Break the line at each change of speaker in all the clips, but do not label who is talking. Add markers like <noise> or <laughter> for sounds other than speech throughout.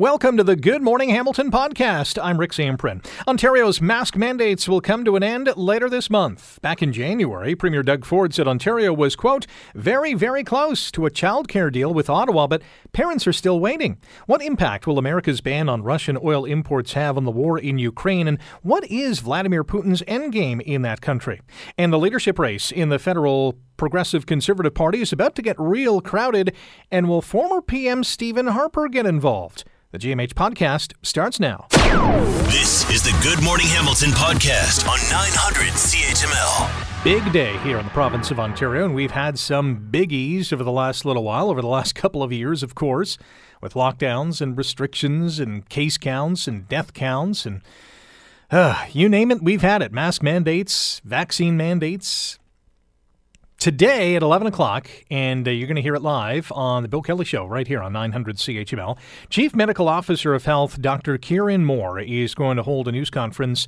Welcome to the Good Morning Hamilton podcast. I'm Rick Zamperin. Ontario's mask mandates will come to an end later this month. Back in January, Premier Doug Ford said Ontario was, quote, very, very close to a childcare deal with Ottawa, but parents are still waiting. What impact will America's ban on Russian oil imports have on the war in Ukraine? And what is Vladimir Putin's endgame in that country? And the leadership race in the federal Progressive Conservative Party is about to get real crowded, and will former PM Stephen Harper get involved? The GMH podcast starts now.
This is the Good Morning Hamilton podcast on 900 CHML.
Big day here in the province of Ontario, and we've had some biggies over the last little while, over the last <laughs> couple of years, of course, with lockdowns and restrictions and case counts and death counts and uh, <sighs> you name it, we've had it. Mask mandates, vaccine mandates, today at 11 o'clock, and uh, you're going to hear it live on the Bill Kelly Show right here on 900 CHML. Chief Medical Officer of Health, Dr. Kieran Moore, is going to hold a news conference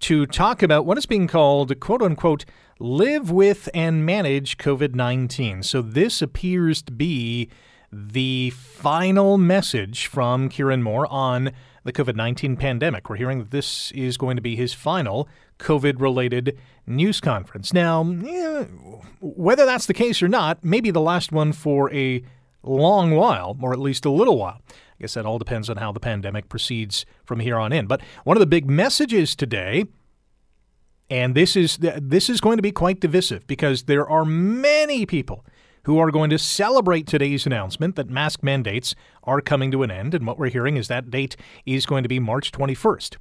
to talk about what is being called, quote unquote, live with and manage COVID 19. So this appears to be the final message from Kieran Moore on the COVID 19 pandemic. We're hearing that this is going to be his final COVID related news conference. Now, whether that's the case or not, maybe the last one for a long while, or at least a little while. I guess that all depends on how the pandemic proceeds from here on in. But one of the big messages today, and this is this is going to be quite divisive because there are many people who are going to celebrate today's announcement that mask mandates are coming to an end. And what we're hearing is that date is going to be March 21st.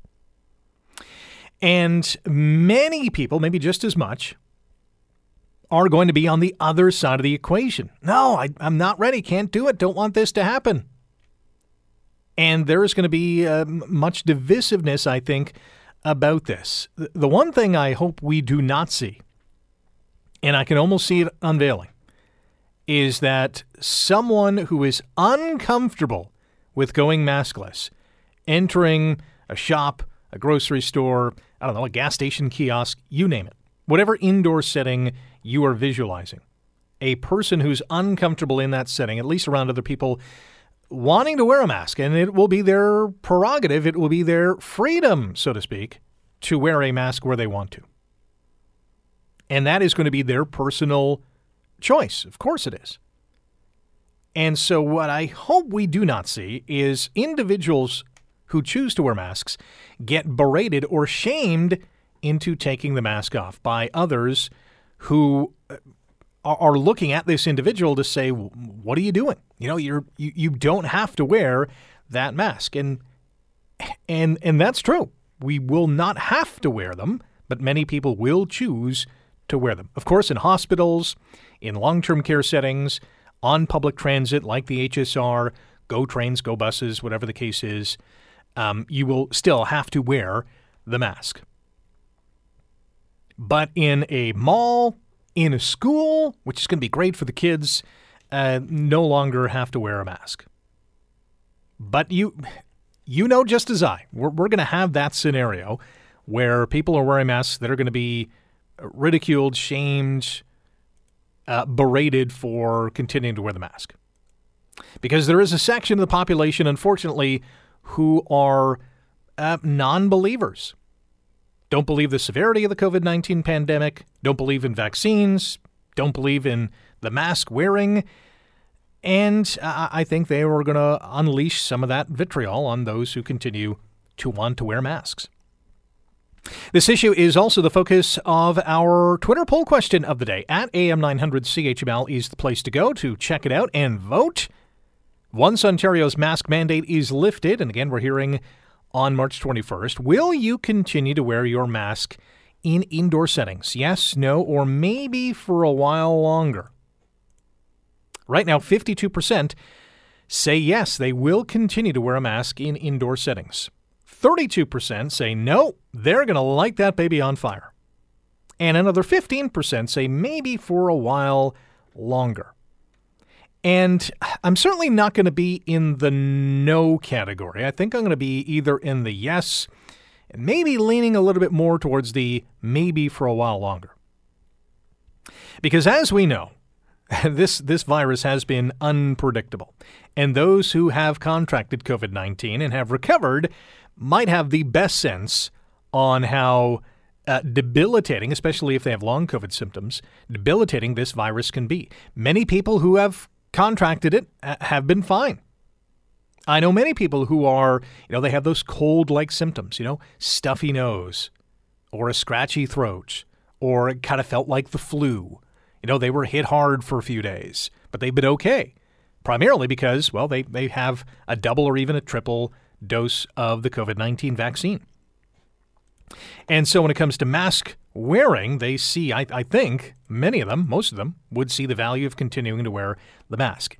And many people, maybe just as much, are going to be on the other side of the equation. No, I, am not ready. Can't do it. Don't want this to happen. And there is going to be uh, much divisiveness, I think, about this. The one thing I hope we do not see, and I can almost see it unveiling, is that someone who is uncomfortable with going maskless, entering a shop, a grocery store, I don't know, a gas station kiosk, you name it, whatever indoor setting you are visualizing, a person who's uncomfortable in that setting, at least around other people, wanting to wear a mask, and it will be their prerogative, it will be their freedom, so to speak, to wear a mask where they want to. And that is going to be their personal choice. Of course it is. And so, what I hope we do not see is individuals who choose to wear masks get berated or shamed into taking the mask off by others who uh, are looking at this individual to say, "What are you doing? You know, you're you, you don't have to wear that mask." And and and that's true. We will not have to wear them, but many people will choose to wear them. Of course, in hospitals, in long-term care settings, on public transit like the HSR, go trains, go buses, whatever the case is, um, you will still have to wear the mask. But in a mall, in a school, which is going to be great for the kids, uh, no longer have to wear a mask. But you, you know just as I, we're, we're going to have that scenario where people are wearing masks that are going to be ridiculed, shamed, uh, berated for continuing to wear the mask. Because there is a section of the population, unfortunately, who are uh, non believers. Don't believe the severity of the COVID 19 pandemic, don't believe in vaccines, don't believe in the mask wearing. And I think they are going to unleash some of that vitriol on those who continue to want to wear masks. This issue is also the focus of our Twitter poll question of the day. At AM900CHML is the place to go to check it out and vote. Once Ontario's mask mandate is lifted, and again, we're hearing on March 21st, will you continue to wear your mask in indoor settings? Yes, no, or maybe for a while longer? Right now, 52% say yes, they will continue to wear a mask in indoor settings. 32% say no, they're going to light that baby on fire. And another 15% say maybe for a while longer. And I'm certainly not going to be in the no category. I think I'm going to be either in the yes and maybe leaning a little bit more towards the maybe for a while longer. Because as we know, <laughs> this this virus has been unpredictable. And those who have contracted COVID-19 and have recovered might have the best sense on how uh, debilitating, especially if they have long COVID symptoms, debilitating this virus can be. Many people who have contracted it uh, have been fine. I know many people who are, you know, they have those cold like symptoms, you know, stuffy nose or a scratchy throat or it kind of felt like the flu. You know, they were hit hard for a few days, but they've been okay. Primarily because, well, they, they have a double or even a triple dose of the COVID 19 vaccine. And so when it comes to mask wearing, they see, I, I think, many of them, most of them, would see the value of continuing to wear the mask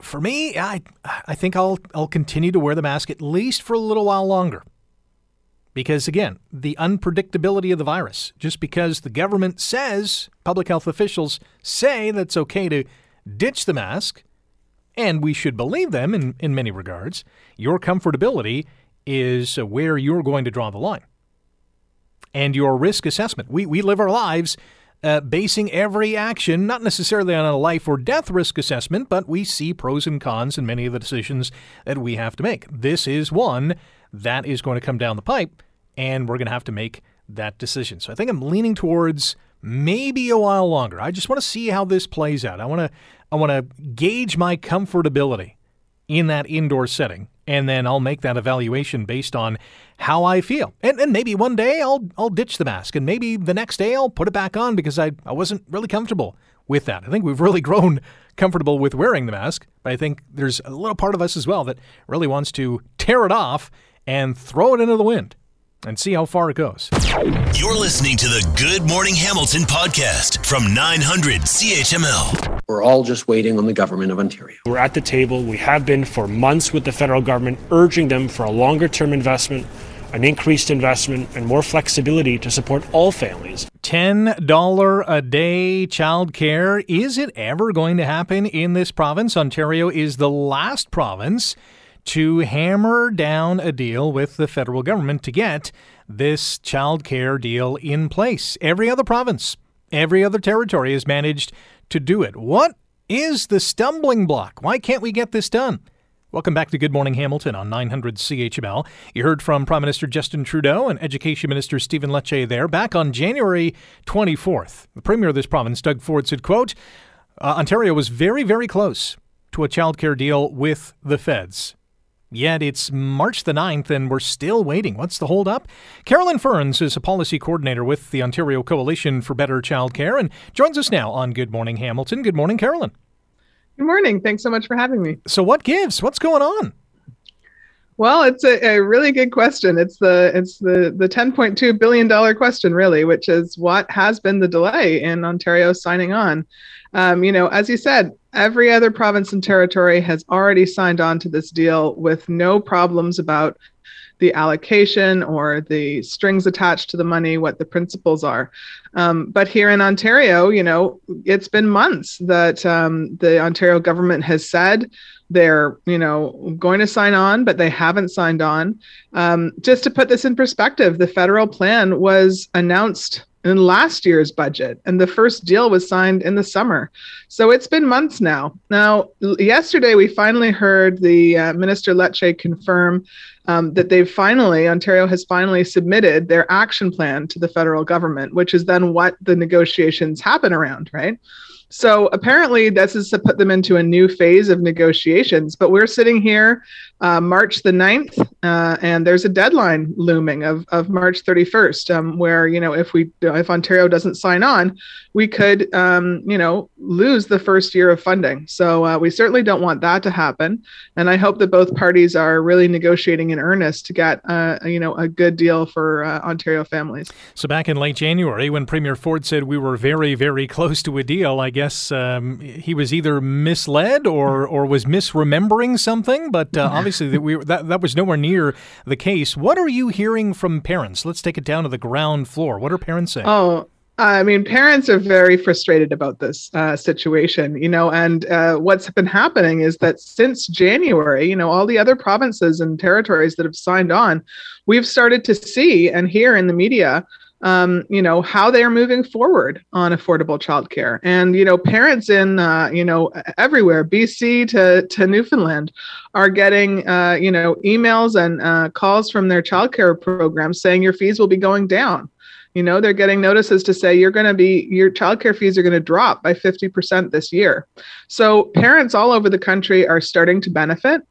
for me, I I think I'll I'll continue to wear the mask at least for a little while longer. Because again, the unpredictability of the virus, just because the government says, public health officials say that it's okay to ditch the mask, and we should believe them in, in many regards, your comfortability is where you're going to draw the line. And your risk assessment. We, we live our lives uh, basing every action not necessarily on a life or death risk assessment, but we see pros and cons in many of the decisions that we have to make. This is one that is going to come down the pipe, and we're going to have to make that decision. So I think I'm leaning towards maybe a while longer. I just want to see how this plays out. I want to I want to gauge my comfortability in that indoor setting and then I'll make that evaluation based on how I feel. And, and maybe one day I'll I'll ditch the mask, and maybe the next day I'll put it back on because I, I wasn't really comfortable with that. I think we've really <laughs> grown comfortable with wearing the mask, but I think there's a little part of us as well that really wants to tear it off and throw it into the wind and see how far it goes.
You're listening to the Good Morning Hamilton podcast from 900 CHML.
We're all just waiting on the government of Ontario.
We're at the table. We have been for months with the federal government, urging them for a longer term investment, an increased investment, and more flexibility to support all families.
$10 a day childcare. Is it ever going to happen in this province? Ontario is the last province to hammer down a deal with the federal government to get this child care deal in place. Every other province, every other territory has managed to do it. What is the stumbling block? Why can't we get this done? Welcome back to Good Morning Hamilton on 900 CHML. You heard from Prime Minister Justin Trudeau and Education Minister Stephen Lecce there back on January 24th. The Premier of this province, Doug Ford, said, quote, uh, Ontario was very, very close to a child care deal with the feds. Yet it's March the 9th and we're still waiting. What's the holdup? Carolyn Ferns is a policy coordinator with the Ontario Coalition for Better Childcare and joins us now on Good Morning Hamilton. Good morning, Carolyn.
Good morning. Thanks so much for having me.
So, what gives? What's going on?
Well, it's a, a really good question. It's the it's the the 10.2 billion dollar question, really, which is what has been the delay in Ontario signing on. Um, you know, as you said, every other province and territory has already signed on to this deal with no problems about the allocation or the strings attached to the money, what the principles are. Um, but here in Ontario, you know, it's been months that um, the Ontario government has said they're, you know, going to sign on, but they haven't signed on. Um, just to put this in perspective, the federal plan was announced in last year's budget, and the first deal was signed in the summer. So it's been months now. Now, yesterday we finally heard the uh, Minister Lecce confirm um, that they've finally, Ontario has finally submitted their action plan to the federal government, which is then what the negotiations happen around, right? So apparently, this is to put them into a new phase of negotiations. But we're sitting here uh, March the 9th, uh, and there's a deadline looming of, of March 31st, um, where, you know, if we if Ontario doesn't sign on, we could, um, you know, lose the first year of funding. So uh, we certainly don't want that to happen. And I hope that both parties are really negotiating in earnest to get, uh, you know, a good deal for uh, Ontario families.
So back in late January, when Premier Ford said we were very, very close to a deal, I guess um, he was either misled or or was misremembering something. But uh, <laughs> obviously, that we that that was nowhere near the case. What are you hearing from parents? Let's take it down to the ground floor. What are parents saying?
Oh. I mean, parents are very frustrated about this uh, situation, you know, and uh, what's been happening is that since January, you know, all the other provinces and territories that have signed on, we've started to see and hear in the media um, you know, how they are moving forward on affordable childcare. And, you know, parents in, uh, you know, everywhere, BC to, to Newfoundland, are getting, uh, you know, emails and uh, calls from their childcare programs saying your fees will be going down. You know, they're getting notices to say you're going to be, your childcare fees are going to drop by 50% this year. So parents all over the country are starting to benefit.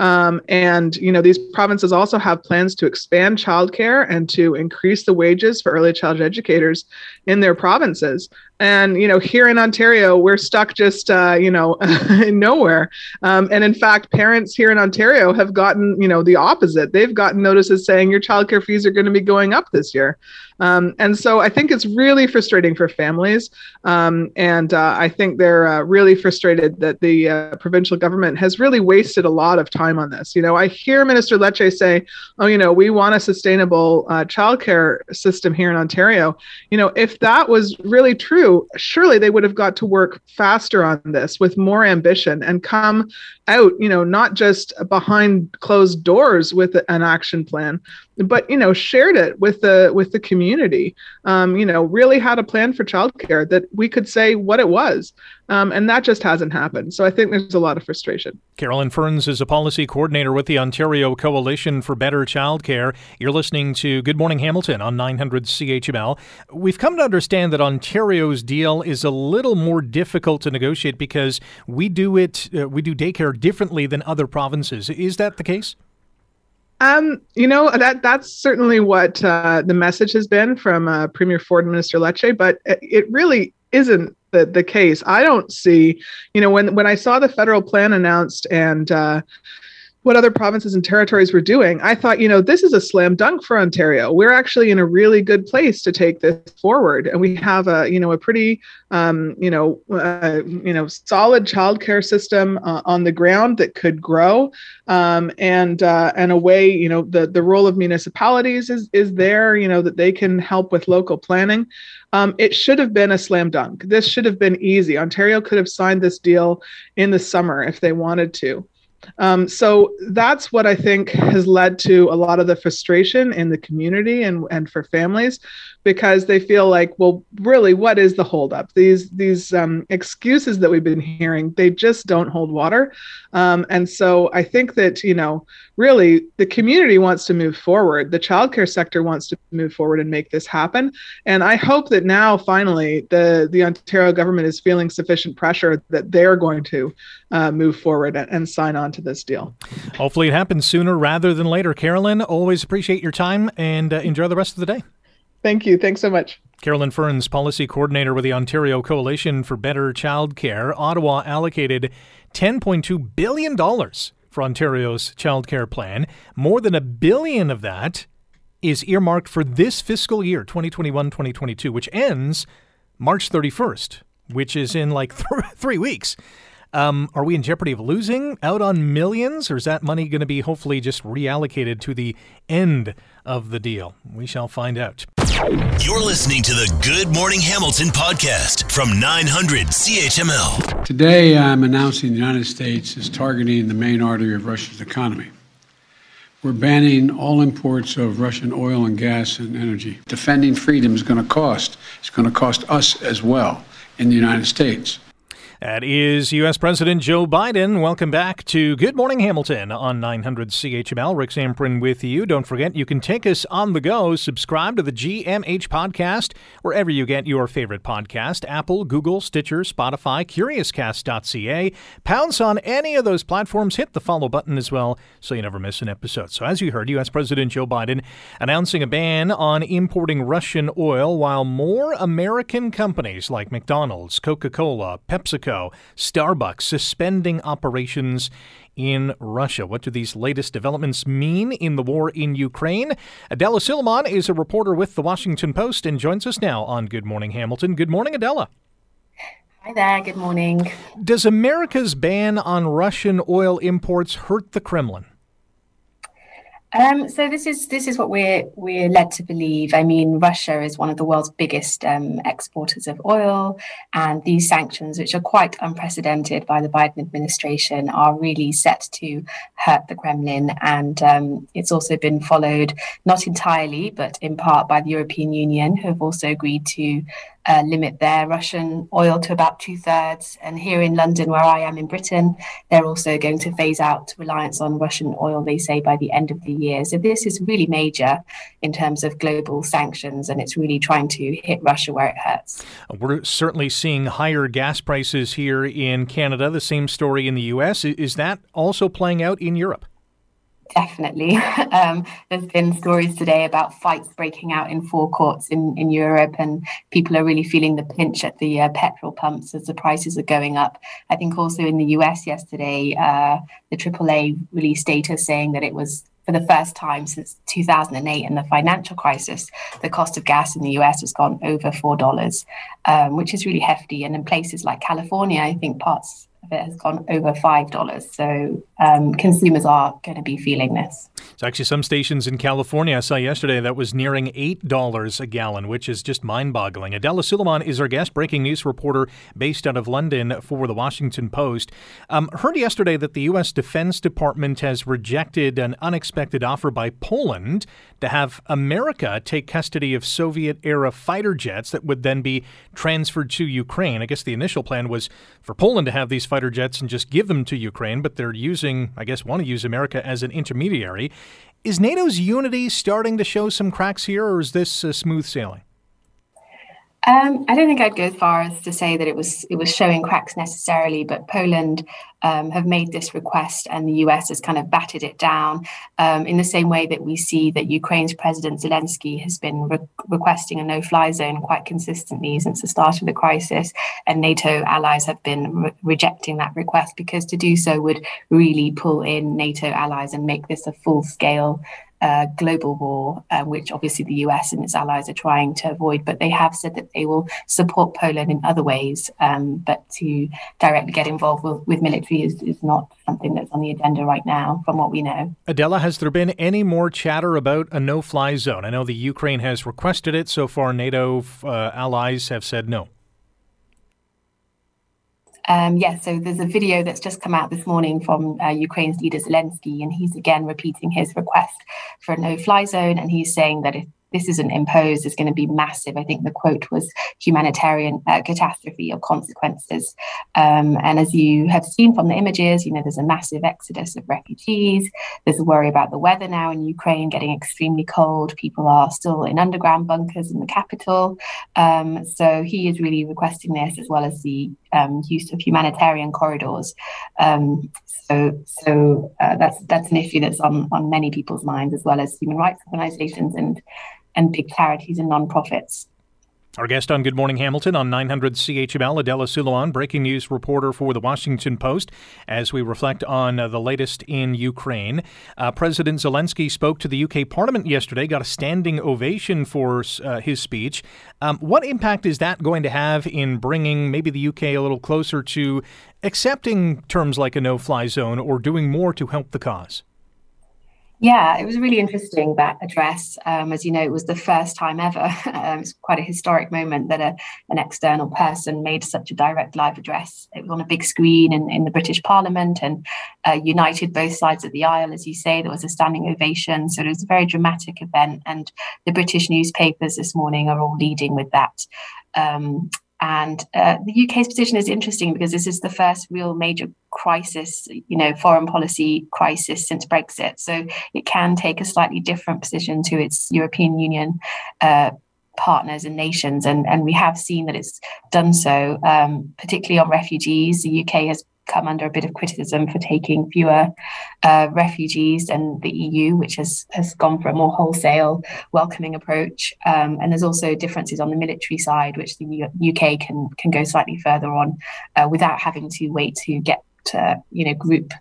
Um, and you know these provinces also have plans to expand childcare and to increase the wages for early childhood educators in their provinces. And you know here in Ontario, we're stuck just uh, you know <laughs> nowhere. Um, and in fact, parents here in Ontario have gotten you know the opposite. They've gotten notices saying your childcare fees are going to be going up this year. Um, and so I think it's really frustrating for families. Um, and uh, I think they're uh, really frustrated that the uh, provincial government has really wasted a lot of time on this. You know, I hear Minister Lecce say, oh, you know, we want a sustainable uh, childcare system here in Ontario. You know, if that was really true, surely they would have got to work faster on this with more ambition and come out, you know, not just behind closed doors with an action plan, but you know, shared it with the with the community. Um, you know, really had a plan for childcare that we could say what it was, um, and that just hasn't happened. So I think there's a lot of frustration.
Carolyn Ferns is a policy coordinator with the Ontario Coalition for Better Childcare. You're listening to Good Morning Hamilton on 900 CHML. We've come to understand that Ontario's deal is a little more difficult to negotiate because we do it, uh, we do daycare differently than other provinces. Is that the case?
Um, you know that that's certainly what uh, the message has been from uh, Premier Ford and Minister Lecce, but it really isn't the the case. I don't see, you know, when when I saw the federal plan announced and uh, what other provinces and territories were doing, I thought, you know, this is a slam dunk for Ontario. We're actually in a really good place to take this forward, and we have a, you know, a pretty, um, you know, uh, you know, solid childcare system uh, on the ground that could grow, um, and uh, and a way, you know, the the role of municipalities is is there, you know, that they can help with local planning. Um, it should have been a slam dunk. This should have been easy. Ontario could have signed this deal in the summer if they wanted to. Um, so that's what I think has led to a lot of the frustration in the community and, and for families because they feel like, well, really, what is the holdup? These these um, excuses that we've been hearing, they just don't hold water. Um, and so I think that you know, really, the community wants to move forward. The childcare sector wants to move forward and make this happen. And I hope that now, finally, the the Ontario government is feeling sufficient pressure that they're going to uh, move forward and, and sign on to this deal.
Hopefully, it happens sooner rather than later. Carolyn, always appreciate your time and uh, enjoy the rest of the day.
Thank you. Thanks so much.
Carolyn Ferns, policy coordinator with the Ontario Coalition for Better Childcare. Ottawa allocated $10.2 billion for Ontario's childcare plan. More than a billion of that is earmarked for this fiscal year, 2021 2022, which ends March 31st, which is in like <laughs> th- three weeks. Um, are we in jeopardy of losing out on millions, or is that money going to be hopefully just reallocated to the end of the deal? We shall find out.
You're listening to the Good Morning Hamilton podcast from 900 CHML.
Today, I'm announcing the United States is targeting the main artery of Russia's economy. We're banning all imports of Russian oil and gas and energy. Defending freedom is going to cost. It's going to cost us as well in the United States.
That is U.S. President Joe Biden. Welcome back to Good Morning Hamilton on 900 CHML. Rick Zamperin with you. Don't forget, you can take us on the go. Subscribe to the GMH podcast wherever you get your favorite podcast Apple, Google, Stitcher, Spotify, CuriousCast.ca. Pounce on any of those platforms. Hit the follow button as well so you never miss an episode. So, as you heard, U.S. President Joe Biden announcing a ban on importing Russian oil while more American companies like McDonald's, Coca Cola, PepsiCo, Starbucks suspending operations in Russia. What do these latest developments mean in the war in Ukraine? Adela Suliman is a reporter with the Washington Post and joins us now on Good Morning Hamilton. Good morning, Adela.
Hi there, good morning.
Does America's ban on Russian oil imports hurt the Kremlin?
Um, so this is this is what we're we're led to believe. I mean, Russia is one of the world's biggest um, exporters of oil, and these sanctions, which are quite unprecedented by the Biden administration, are really set to hurt the Kremlin. And um, it's also been followed, not entirely, but in part by the European Union, who have also agreed to uh, limit their Russian oil to about two thirds. And here in London, where I am in Britain, they're also going to phase out reliance on Russian oil, they say, by the end of the year. So this is really major in terms of global sanctions, and it's really trying to hit Russia where it hurts.
We're certainly seeing higher gas prices here in Canada, the same story in the US. Is that also playing out in Europe?
Definitely. <laughs> Um, there's been stories today about fights breaking out in forecourts in, in Europe, and people are really feeling the pinch at the uh, petrol pumps as the prices are going up. I think also in the US yesterday, uh, the AAA released data saying that it was for the first time since 2008 and the financial crisis, the cost of gas in the US has gone over $4, um, which is really hefty. And in places like California, I think parts of it has gone over $5. So um, consumers are going to be feeling this.
It's actually some stations in California I saw yesterday that was nearing $8 a gallon, which is just mind boggling. Adela Suliman is our guest breaking news reporter based out of London for the Washington Post. Um, heard yesterday that the U.S. Defense Department has rejected an unexpected offer by Poland to have America take custody of Soviet era fighter jets that would then be transferred to Ukraine. I guess the initial plan was for Poland to have these fighter jets and just give them to Ukraine, but they're using, I guess, want to use America as an intermediary. Is NATO's unity starting to show some cracks here, or is this uh, smooth sailing?
Um, I don't think I'd go as far as to say that it was it was showing cracks necessarily, but Poland um, have made this request, and the US has kind of batted it down um, in the same way that we see that Ukraine's President Zelensky has been re- requesting a no-fly zone quite consistently since the start of the crisis, and NATO allies have been re- rejecting that request because to do so would really pull in NATO allies and make this a full-scale uh, global war, uh, which obviously the US and its allies are trying to avoid. But they have said that they will support Poland in other ways. Um, but to directly get involved with, with military is, is not something that's on the agenda right now, from what we know.
Adela, has there been any more chatter about a no fly zone? I know the Ukraine has requested it. So far, NATO uh, allies have said no.
Um, yes, yeah, so there's a video that's just come out this morning from uh, Ukraine's leader Zelensky, and he's again repeating his request for a no fly zone. And he's saying that if this isn't imposed is going to be massive. I think the quote was humanitarian uh, catastrophe or consequences. Um, and as you have seen from the images, you know, there's a massive exodus of refugees. There's a worry about the weather now in Ukraine getting extremely cold. People are still in underground bunkers in the capital. Um, so he is really requesting this as well as the um, use of humanitarian corridors. Um, so, so uh, that's that's an issue that's on on many people's minds as well as human rights organisations and and big charities and nonprofits.
Our guest on Good Morning Hamilton on 900 CHML, Adela Suliman, breaking news reporter for the Washington Post, as we reflect on uh, the latest in Ukraine. Uh, President Zelensky spoke to the UK Parliament yesterday, got a standing ovation for uh, his speech. Um, what impact is that going to have in bringing maybe the UK a little closer to accepting terms like a no fly zone or doing more to help the cause?
Yeah, it was really interesting that address. Um, as you know, it was the first time ever. <laughs> um, it's quite a historic moment that a, an external person made such a direct live address. It was on a big screen in, in the British Parliament and uh, united both sides of the aisle. As you say, there was a standing ovation. So it was a very dramatic event. And the British newspapers this morning are all leading with that. Um, and uh, the UK's position is interesting because this is the first real major crisis, you know, foreign policy crisis since Brexit. So it can take a slightly different position to its European Union uh, partners and nations. And, and we have seen that it's done so, um, particularly on refugees. The UK has come under a bit of criticism for taking fewer uh, refugees than the EU, which has, has gone for a more wholesale welcoming approach. Um, and there's also differences on the military side, which the U- UK can, can go slightly further on uh, without having to wait to get uh, you know group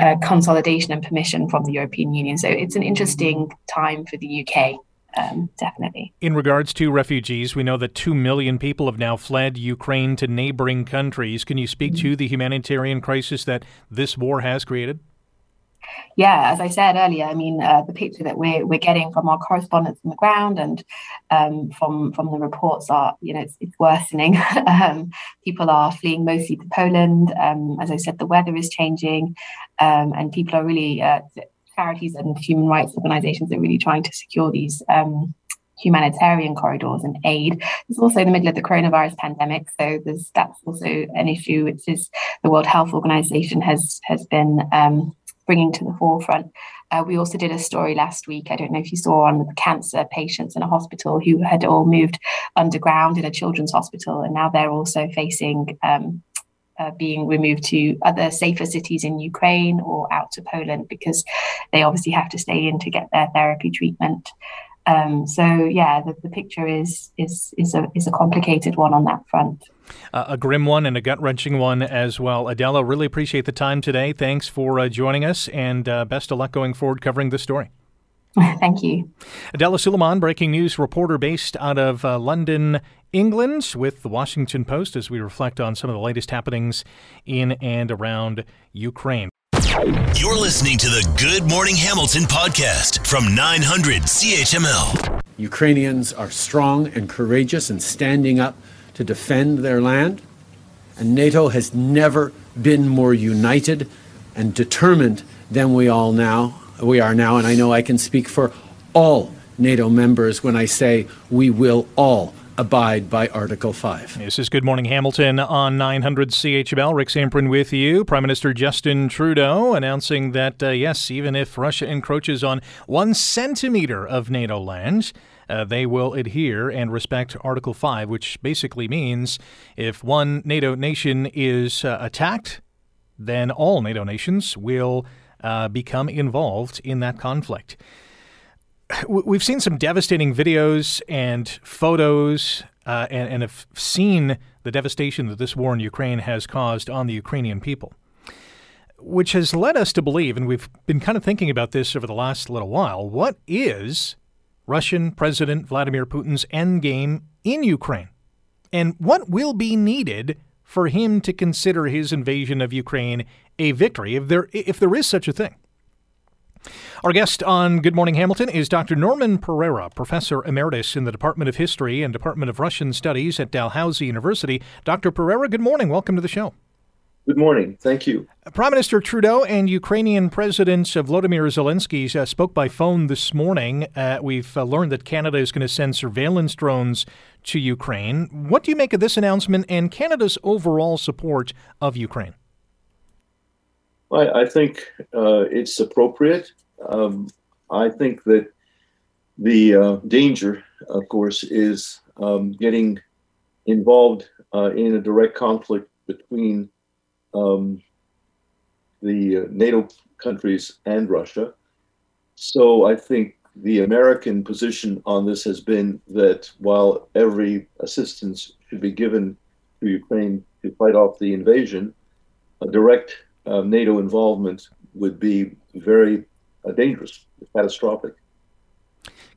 uh, consolidation and permission from the European Union. So it's an interesting time for the UK um, definitely.
In regards to refugees, we know that 2 million people have now fled Ukraine to neighboring countries. Can you speak mm-hmm. to the humanitarian crisis that this war has created?
Yeah, as I said earlier, I mean, uh, the picture that we're, we're getting from our correspondents on the ground and um, from from the reports are, you know, it's, it's worsening. <laughs> um, people are fleeing mostly to Poland. Um, as I said, the weather is changing, um, and people are really uh, charities and human rights organisations are really trying to secure these um, humanitarian corridors and aid. It's also in the middle of the coronavirus pandemic, so there's that's also an issue, which is the World Health Organization has has been um, bringing to the forefront. Uh, we also did a story last week. I don't know if you saw on cancer patients in a hospital who had all moved underground in a children's hospital, and now they're also facing um, uh, being removed to other safer cities in Ukraine or out to Poland because they obviously have to stay in to get their therapy treatment. Um, so yeah, the, the picture is is is a is a complicated one on that front.
Uh, a grim one and a gut wrenching one as well. Adela, really appreciate the time today. Thanks for uh, joining us, and uh, best of luck going forward covering this story. <laughs>
Thank you.
Adela Suliman, breaking news reporter based out of uh, London, England, with the Washington Post as we reflect on some of the latest happenings in and around Ukraine.
You're listening to the Good Morning Hamilton podcast from 900 CHML.
Ukrainians are strong and courageous and standing up to defend their land. And NATO has never been more united and determined than we all now we are now. And I know I can speak for all NATO members when I say we will all abide by Article 5.
This is Good Morning Hamilton on 900 CHML. Rick Zamperin with you. Prime Minister Justin Trudeau announcing that, uh, yes, even if Russia encroaches on one centimeter of NATO lands, uh, they will adhere and respect Article 5, which basically means if one NATO nation is uh, attacked, then all NATO nations will uh, become involved in that conflict we've seen some devastating videos and photos uh, and, and have seen the devastation that this war in Ukraine has caused on the Ukrainian people, which has led us to believe, and we've been kind of thinking about this over the last little while, what is Russian President Vladimir Putin's endgame in Ukraine? And what will be needed for him to consider his invasion of Ukraine a victory, if there, if there is such a thing? Our guest on Good Morning Hamilton is Dr. Norman Pereira, Professor Emeritus in the Department of History and Department of Russian Studies at Dalhousie University. Dr. Pereira, good morning. Welcome to the show.
Good morning. Thank you.
Prime Minister Trudeau and Ukrainian President Volodymyr Zelensky uh, spoke by phone this morning. Uh, we've uh, learned that Canada is going to send surveillance drones to Ukraine. What do you make of this announcement and Canada's overall support of Ukraine?
I, I think uh, it's appropriate. Um, I think that the uh, danger, of course, is um, getting involved uh, in a direct conflict between um, the uh, NATO countries and Russia. So I think the American position on this has been that while every assistance should be given to Ukraine to fight off the invasion, a direct uh, NATO involvement would be very uh, dangerous, catastrophic.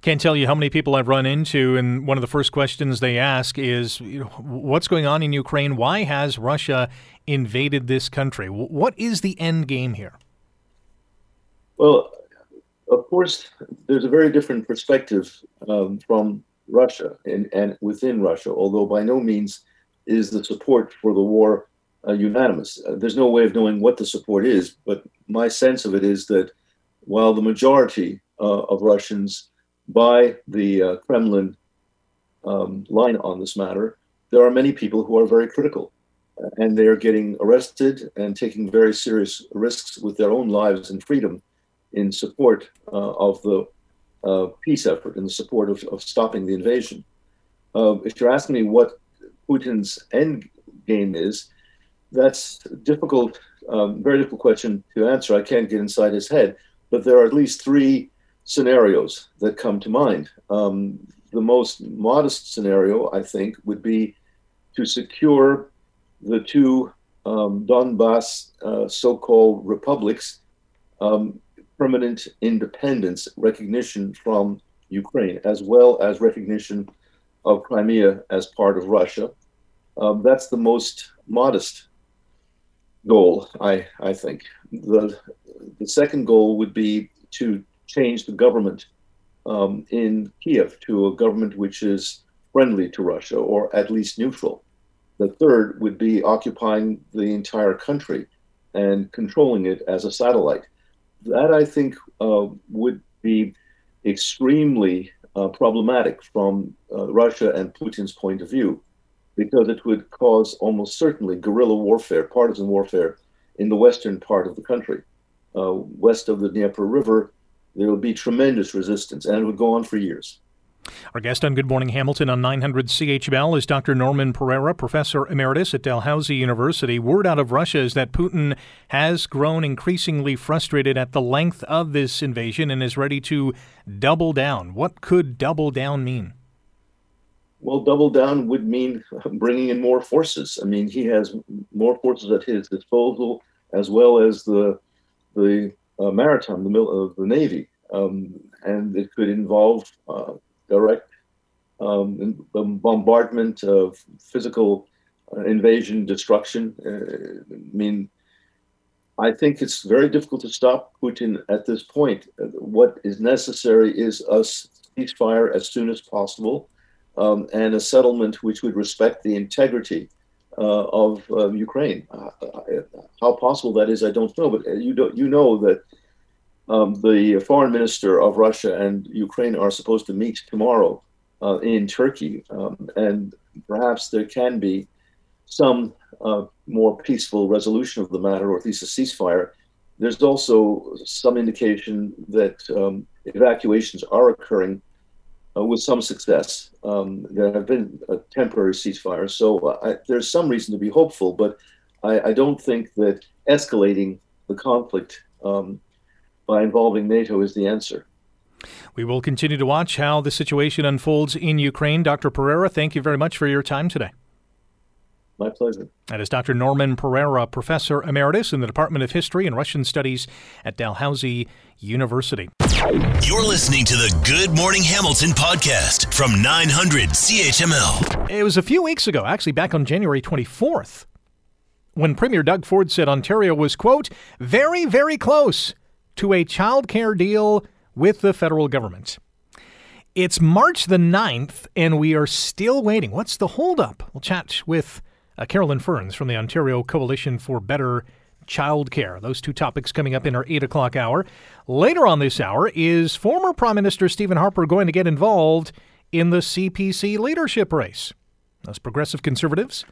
Can't tell you how many people I've run into, and one of the first questions they ask is, you know, "What's going on in Ukraine? Why has Russia invaded this country? What is the end game here?"
Well, of course, there's a very different perspective um, from Russia and, and within Russia, although by no means is the support for the war uh, unanimous. Uh, there's no way of knowing what the support is, but my sense of it is that while the majority uh, of Russians buy the uh, Kremlin um, line on this matter, there are many people who are very critical. Uh, and they are getting arrested and taking very serious risks with their own lives and freedom in support uh, of the peace effort and the support of, of stopping the invasion. if you're asking me what Putin's end game is, that's difficult, um, very difficult question to answer. I can't get inside his head, but there are at least three scenarios that come to mind. Um, the most modest scenario, I think, would be to secure the two um, Donbass uh, so-called republics um, permanent independence recognition from Ukraine, as well as recognition of Crimea as part of Russia. Um, that's the most modest goal. I I think the the second goal would be to change the government um, in Kiev to a government which is friendly to Russia or at least neutral. The third would be occupying the entire country and controlling it as a satellite. That I think uh, would be extremely uh, problematic from uh, Russia and Putin's point of view, because it would cause almost certainly guerrilla warfare, partisan warfare in the western part of the country. Uh, west of the Dnieper River, there would be tremendous resistance, and it would go on for years.
Our guest on Good Morning Hamilton on 900 CHML is Dr. Norman Pereira, professor emeritus at Dalhousie University. Word out of Russia is that Putin has grown increasingly frustrated at the length of this invasion and is ready to double down. What could double down mean?
Well, double down would mean bringing in more forces. I mean, he has more forces at his disposal, as well as the the uh, maritime, the, uh, the navy, um, and it could involve uh, direct um, bombardment of physical uh, invasion, destruction. Uh, I mean, I think it's very difficult to stop Putin at this point. What is necessary is a ceasefire as soon as possible um, and a settlement which would respect the integrity uh, of uh, Ukraine. Uh, how possible that is, I don't know, but you, do, you know that um, the foreign minister of Russia and Ukraine are supposed to meet tomorrow uh, in Turkey, um, and perhaps there can be some uh, more peaceful resolution of the matter, or at least a ceasefire. There's also some indication that um, evacuations are occurring uh, with some success. Um, there have been a temporary ceasefire, so uh, I, there's some reason to be hopeful, but I, I don't think that escalating the conflict um, by involving NATO is the answer.
We will continue to watch how the situation unfolds in Ukraine. Dr. Pereira, thank you very much for your time today.
My pleasure.
That is Dr. Norman Pereira, Professor Emeritus in the Department of History and Russian Studies at Dalhousie University.
You're listening to the Good Morning Hamilton podcast from 900 CHML.
It was a few weeks ago, actually back on January 24th, when Premier Doug Ford said Ontario was, quote, very, very close to a child care deal with the federal government. It's March the 9th, and we are still waiting. What's the holdup? We'll chat with uh, Carolyn Ferns from the Ontario Coalition for Better Childcare. Those two topics coming up in our 8 o'clock hour. Later on this hour, is former Prime Minister Stephen Harper going to get involved in the CPC leadership race? Those progressive conservatives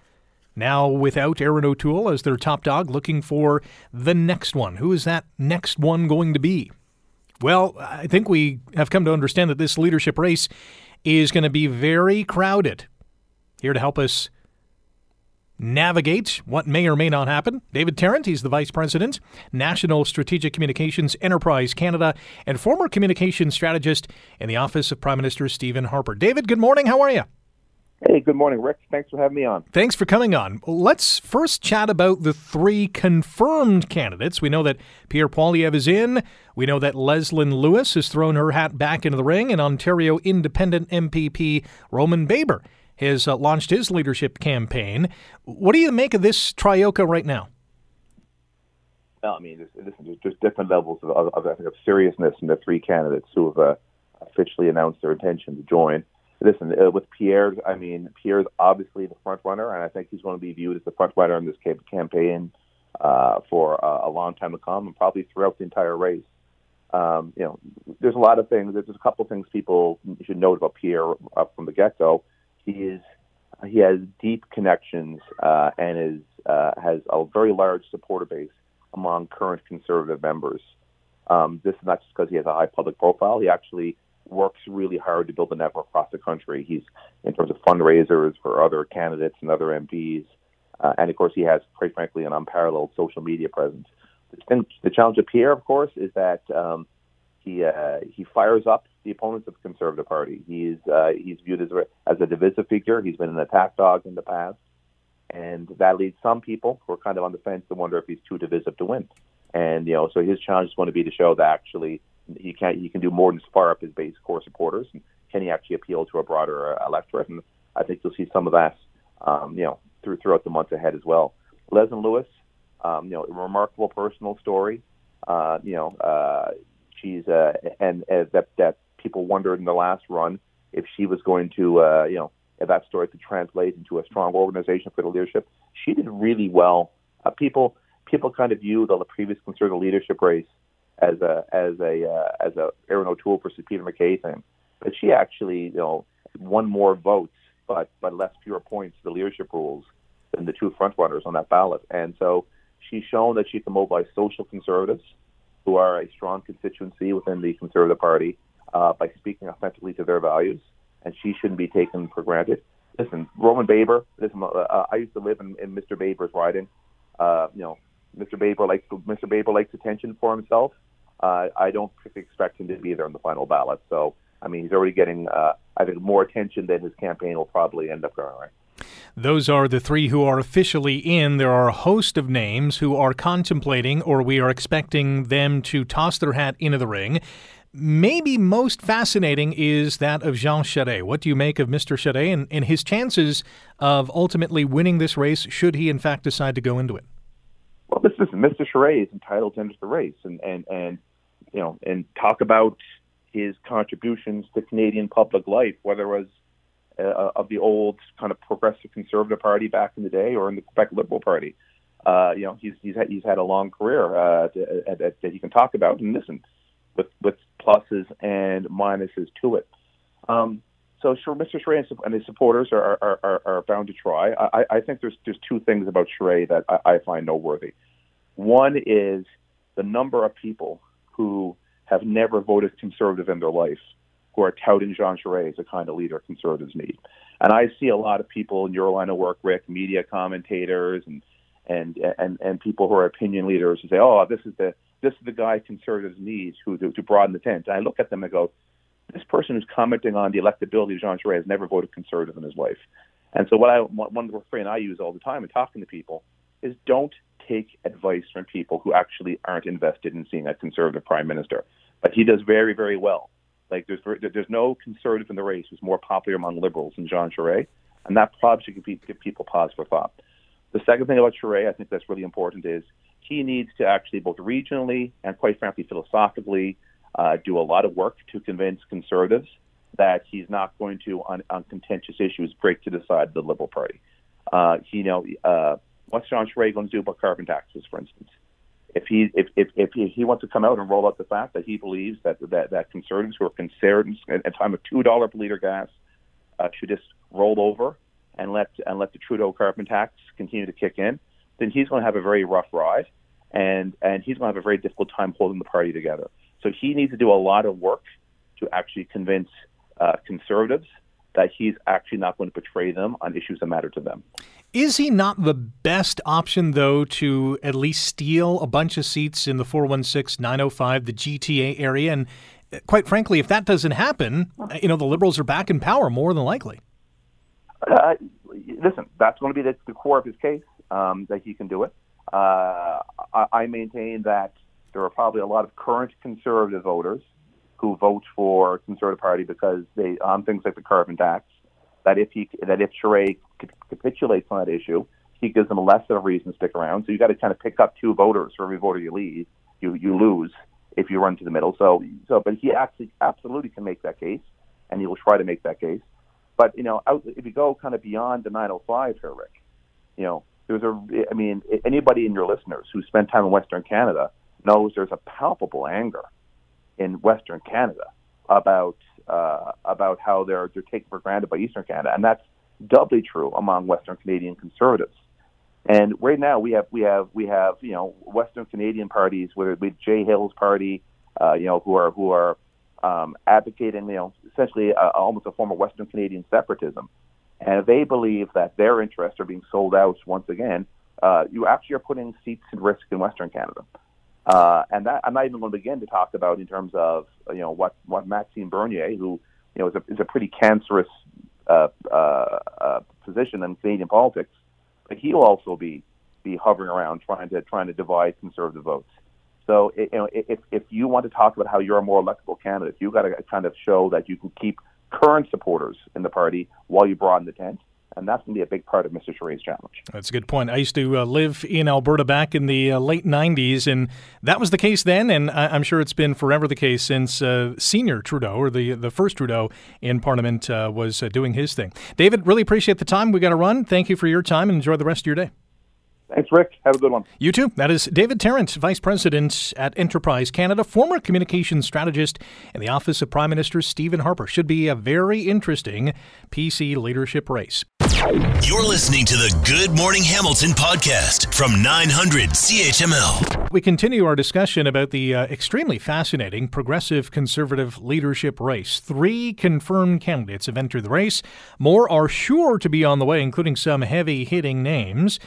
now without Erin O'Toole as their top dog, looking for the next one. Who is that next one going to be? Well, I think we have come to understand that this leadership race is going to be very crowded. Here to help us navigate what may or may not happen. David Tarrant, he's the Vice President, National Strategic Communications Enterprise Canada, and former communications strategist in the Office of Prime Minister Stephen Harper. David, good morning. How are you?
Hey, good morning, Rick. Thanks for having me on.
Thanks for coming on. Let's first chat about the three confirmed candidates. We know that Pierre Poilievre is in. We know that Leslyn Lewis has thrown her hat back into the ring, and Ontario Independent MPP Roman Baber has uh, launched his leadership campaign. What do you make of this troika right now?
Well, I mean, there's, there's just different levels of, of, of, of seriousness in the three candidates who have uh, officially announced their intention to join listen, uh, with Pierre, I mean, Pierre's obviously the front runner, and I think he's going to be viewed as the front runner in this campaign uh, for uh, a long time to come, and probably throughout the entire race. Um, you know, there's a lot of things. There's a couple of things people should note about Pierre uh, from the get-go. He is he has deep connections uh, and is uh, has a very large supporter base among current conservative members. Um, this is not just because he has a high public profile. He actually works really hard to build a network across the country. He's in terms of fundraisers for other candidates and other MPs, uh, and of course he has, quite frankly, an unparalleled social media presence. The, thing, the challenge of Pierre, of course, is that um, he uh, he fires up the opponents of the Conservative Party. He's uh, he's viewed as a, as a divisive figure. He's been an attack dog in the past, and that leads some people who are kind of on the fence to wonder if he's too divisive to win. And you know, so his challenge is going to be to show that actually he can he can do more than fire up his base core supporters, and can he actually appeal to a broader uh, electorate? And I think you'll see some of that, um, you know, through throughout the months ahead as well. Leslyn Lewis, um, you know, a remarkable personal story. Uh, you know, uh, she's uh, and uh, that that people wondered in the last run if she was going to, uh, you know, if that story could translate into a strong organization for the leadership. She did really well. Uh, people people kind of view the previous conservative leadership race as a as a uh, as a Erin O'Toole versus Peter MacKay thing, but she actually you know won more votes, but but less fewer points to the leadership rules than the two frontrunners on that ballot, and so she's shown that she can mobilize social conservatives who are a strong constituency within the Conservative Party uh, by speaking authentically to their values, and she shouldn't be taken for granted. Listen, Roman Baber. Listen, uh, I used to live in, in Mr. Baber's riding. Uh, you know, Mr. Baber likes Mr. Baber likes attention for himself. Uh, I don't expect him to be there in the final ballot. So, I mean, he's already getting, uh, I think, more attention than his campaign will probably end up garnering.
Those are the three who are officially in. There are a host of names who are contemplating, or we are expecting them to toss their hat into the ring. Maybe most fascinating is that of Jean Charest. What do you make of Mr. Charest and, and his chances of ultimately winning this race, should he in fact decide to go into it?
Well, this is Mr. Charest is entitled to enter the race, and and and you know, and talk about his contributions to Canadian public life, whether it was uh, of the old kind of progressive conservative party back in the day or in the Quebec Liberal Party. Uh, you know, he's he's had, he's had a long career uh, that, that he can talk about and listen with with pluses and minuses to it. Um, so sure, Mr. Charest and his supporters are, are, are, are bound to try. I, I think there's there's two things about Charest that I, I find noteworthy. One is the number of people who have never voted conservative in their life who are touting Jean Charest as the kind of leader conservatives need. And I see a lot of people in your line of work, Rick, media commentators and and and and people who are opinion leaders who say, "Oh, this is the this is the guy conservatives need who to, to broaden the tent." And I look at them and go, "This person who's commenting on the electability of Jean Charest has never voted conservative in his life." And so, what I one refrain I use all the time in talking to people is, "Don't take advice from people who actually aren't invested in seeing a conservative prime minister." But he does very, very well. Like there's there's no conservative in the race who's more popular among liberals than Jean Charest, and that probably should give, people pause for thought. The second thing about Charest, I think that's really important, is he needs to actually both regionally and quite frankly philosophically uh, do a lot of work to convince conservatives that he's not going to on, on contentious issues break to the side of the Liberal Party. Uh, you know, uh, what's Jean Charest going to do about carbon taxes, for instance? If he if, if, if he wants to come out and roll out the fact that he believes that that, that conservatives who are concerned at a time of two dollar per liter gas uh, should just roll over and let and let the Trudeau carbon tax continue to kick in, then he's going to have a very rough ride, and and he's going to have a very difficult time holding the party together. So he needs to do a lot of work to actually convince uh, conservatives that he's actually not going to betray them on issues that matter to them.
Is he not the best option, though, to at least steal a bunch of seats in the 416 905, the GTA area? And uh, quite frankly, if that doesn't happen, uh, you know, the Liberals are back in power more than likely.
Uh, listen, that's going to be the, the core of his case um, that he can do it. Uh, I, I maintain that there are probably a lot of current conservative voters who vote for Conservative Party because they on things like the carbon tax that if he that if Charest capitulates on that issue, he gives them less of a reason to stick around. So you got to kind of pick up two voters for every voter you leave. You you lose if you run to the middle. So so, but he actually absolutely can make that case, and he will try to make that case. But you know, out, if you go kind of beyond the 905 here, Rick, you know, there's a. I mean, anybody in your listeners who spent time in Western Canada knows there's a palpable anger in Western Canada about uh, about how they're they're taken for granted by Eastern Canada, and that's doubly true among Western Canadian conservatives. And right now we have we have we have you know Western Canadian parties, whether it be Jay Hill's party, uh, you know who are who are um, advocating you know essentially uh, almost a form of Western Canadian separatism, and they believe that their interests are being sold out once again. Uh, you actually are putting seats at risk in Western Canada. Uh, and that I'm not even going to begin to talk about in terms of you know what what Maxime Bernier, who you know is a is a pretty cancerous uh, uh, uh, position in Canadian politics, but he'll also be be hovering around trying to trying to divide conservative votes. So you know if if you want to talk about how you're a more electable candidate, you've got to kind of show that you can keep current supporters in the party while you broaden the tent. And that's going to be a big part of Mr. Charest's challenge.
That's a good point. I used to uh, live in Alberta back in the uh, late 90s, and that was the case then, and I- am sure it's been forever the case since uh, senior Trudeau, or the, the first Trudeau in Parliament, uh, was uh, doing his thing. David, really appreciate the time. we got to run. Thank you for your time, and enjoy the rest of your day.
Thanks, Rick. Have a good one.
You too. That is David Tarrant, Vice President at Enterprise Canada, former communications strategist in the Office of Prime Minister Stephen Harper. Should be a very interesting PC leadership race.
You're listening to the Good Morning Hamilton podcast from 900 CHML.
We continue our discussion about the uh, extremely fascinating progressive conservative leadership race. Three confirmed candidates have entered the race. More are sure to be on the way, including some heavy hitting names.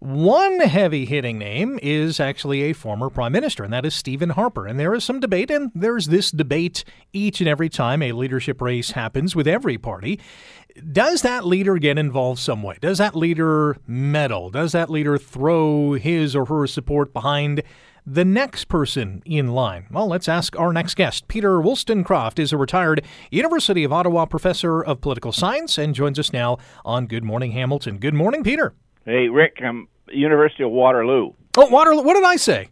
One heavy hitting name is actually a former prime minister, and that is Stephen Harper. And there is some debate, and there's this debate each and every time a leadership race happens with every party. Does that leader get involved some way? Does that leader meddle? Does that leader throw his or her support behind the next person in line? Well, let's ask our next guest. Peter Woolstencroft is a retired University of Ottawa professor of political science and joins us now on Good Morning Hamilton. Good morning, Peter.
Hey, Rick, I'm University of Waterloo.
Oh, Waterloo. What did I say?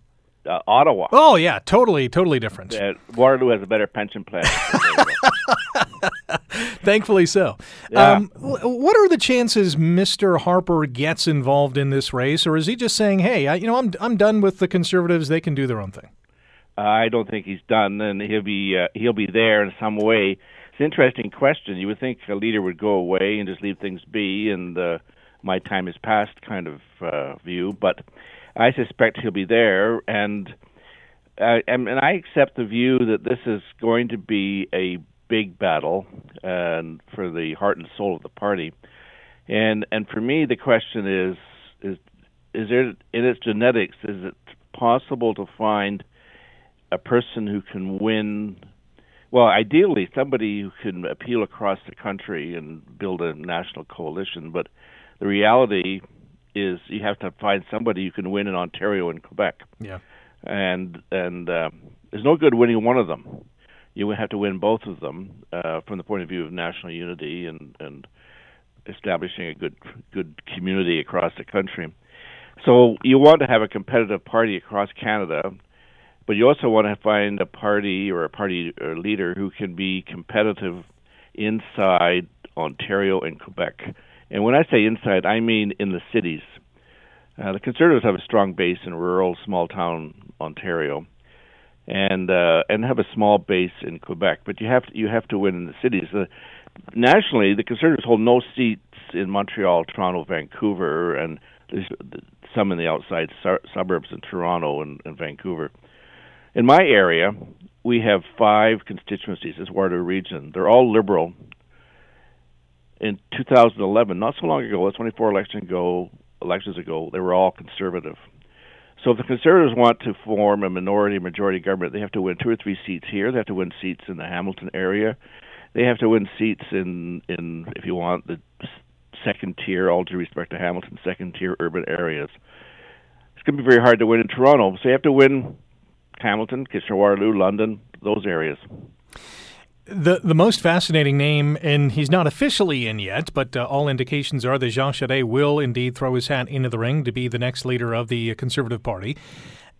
Uh, Ottawa.
Oh, yeah, totally, totally different.
Uh, Waterloo has a better pension plan. <laughs> <laughs>
Thankfully so.
Yeah.
Um, what are the chances Mr. Harper gets involved in this race, or is he just saying, "Hey, I, you know, I'm I'm done with the Conservatives; they can do their own thing"?
I don't think he's done, and he'll be uh, he'll be there in some way. It's an interesting question. You would think a leader would go away and just leave things be, and uh, my time is past kind of uh, view, but I suspect he'll be there, and uh, and, and I accept the view that this is going to be a big battle and for the heart and soul of the party. And and for me, the question is is is there in its genetics is it possible to find a person who can win? Well, ideally, somebody who can appeal across the country and build a national coalition. But the reality is, you have to find somebody who can win in Ontario and Quebec.
Yeah.
And and uh, there's no good winning one of them you would have to win both of them uh, from the point of view of national unity and, and establishing a good good community across the country. So you want to have a competitive party across Canada, but you also want to find a party or a party or leader who can be competitive inside Ontario and Quebec. And when I say inside, I mean in the cities. Uh, the Conservatives have a strong base in rural, small town Ontario and uh, and have a small base in Quebec. But you have to, you have to win in the cities. Uh, nationally, the Conservatives hold no seats in Montreal, Toronto, Vancouver, and some in the outside su- suburbs in Toronto and, and Vancouver. In my area, we have five constituencies. This Waterloo region. They're all liberal. In 2011, not so long ago, that's 24 elections ago, elections ago, they were all conservative. So if the Conservatives want to form a minority majority government, they have to win two or three seats here. They have to win seats in the Hamilton area. They have to win seats in in if you want the second tier, all due respect to Hamilton, second tier urban areas. It's going to be very hard to win in Toronto. So you have to win Hamilton, Kitchener, Waterloo, London, those areas.
The the most fascinating name, and he's not officially in yet, but uh, all indications are that Jean Charest will indeed throw his hat into the ring to be the next leader of the Conservative Party.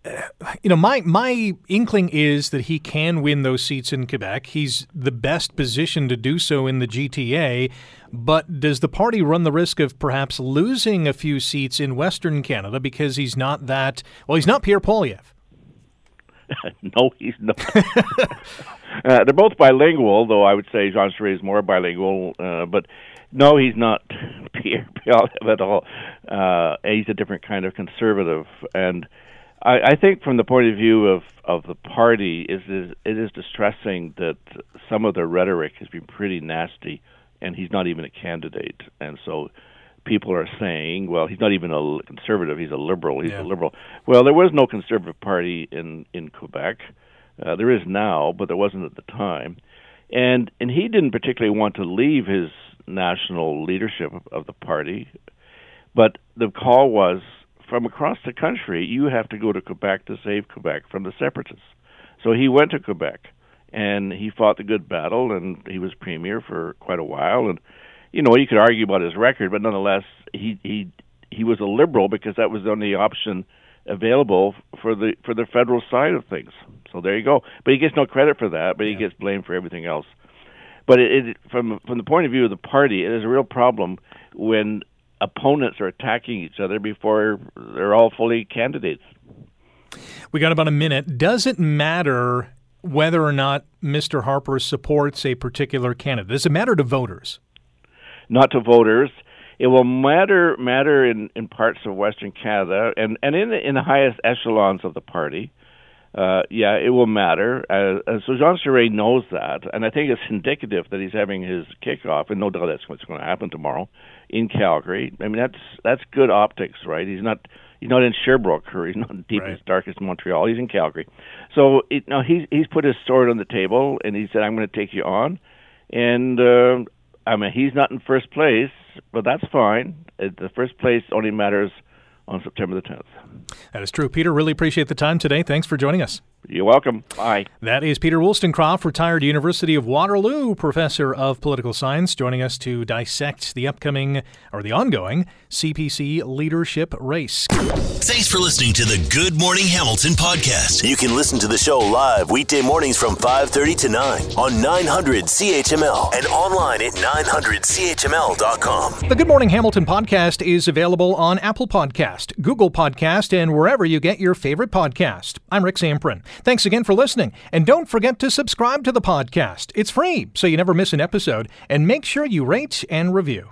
Uh, you know, my my inkling is that he can win those seats in Quebec. He's the best positioned to do so in the GTA. But does the party run the risk of perhaps losing a few seats in Western Canada because he's not that? Well, he's not Pierre Poilievre. <laughs>
no, he's not. <laughs> uh, they're both bilingual, though I would say Jean Charest is more bilingual. Uh, but no, he's not <laughs> Pierre Poilievre at all. Uh, he's a different kind of conservative, and I, I think from the point of view of of the party, is, is it is distressing that some of their rhetoric has been pretty nasty, and he's not even a candidate, and so people are saying, well, he's not even a conservative; he's a liberal. He's
Yeah.
a liberal. Well, there was no conservative party in in Quebec. Uh, Uh, there is now, but there wasn't at the time. And and he didn't particularly want to leave his national leadership of, of the party, but the call was from across the country, you have to go to Quebec to save Quebec from the separatists. So he went to Quebec, and he fought the good battle, and he was premier for quite a while, and you know, you could argue about his record, but nonetheless, he he he was a liberal because that was the only option available for the for the federal side of things. So there you go. But he gets no credit for that, but he gets blamed for everything else. But it, it from from the point of view of the party, it is a real problem when opponents are attacking each other before they're all fully candidates.
We got about a minute. Does it matter whether or not Mr. Harper supports a particular candidate? Does it matter to voters?
Not to voters. It will matter matter in, in parts of Western Canada and, and in the, in the highest echelons of the party. Uh, yeah, it will matter. Uh, so Jean Charest knows that, and I think it's indicative that he's having his kickoff, and no doubt that's what's going to happen tomorrow in Calgary. I mean, that's that's good optics, right? He's not he's not in Sherbrooke or he's not in the deepest right. darkest Montreal. He's in Calgary. So it, now he's he's put his sword on the table and he said, "I'm going to take you on." And uh, I mean, he's not in first place, but that's fine. It, the first place only matters on September the 10th.
That is true. Peter, really appreciate the time today. Thanks for joining us.
You're welcome. Bye.
That is Peter Woolstencroft, retired University of Waterloo professor of political science, joining us to dissect the upcoming or the ongoing CPC leadership race.
Thanks for listening to the Good Morning Hamilton podcast. You can listen to the show live weekday mornings from 5:30 to 9 on 900 CHML and online at 900CHML.com.
The Good Morning Hamilton podcast is available on Apple Podcast, Google Podcast, and wherever you get your favorite podcast. I'm Rick Zamperin. Thanks again for listening. And don't forget to subscribe to the podcast. It's free, so you never miss an episode. And make sure you rate and review.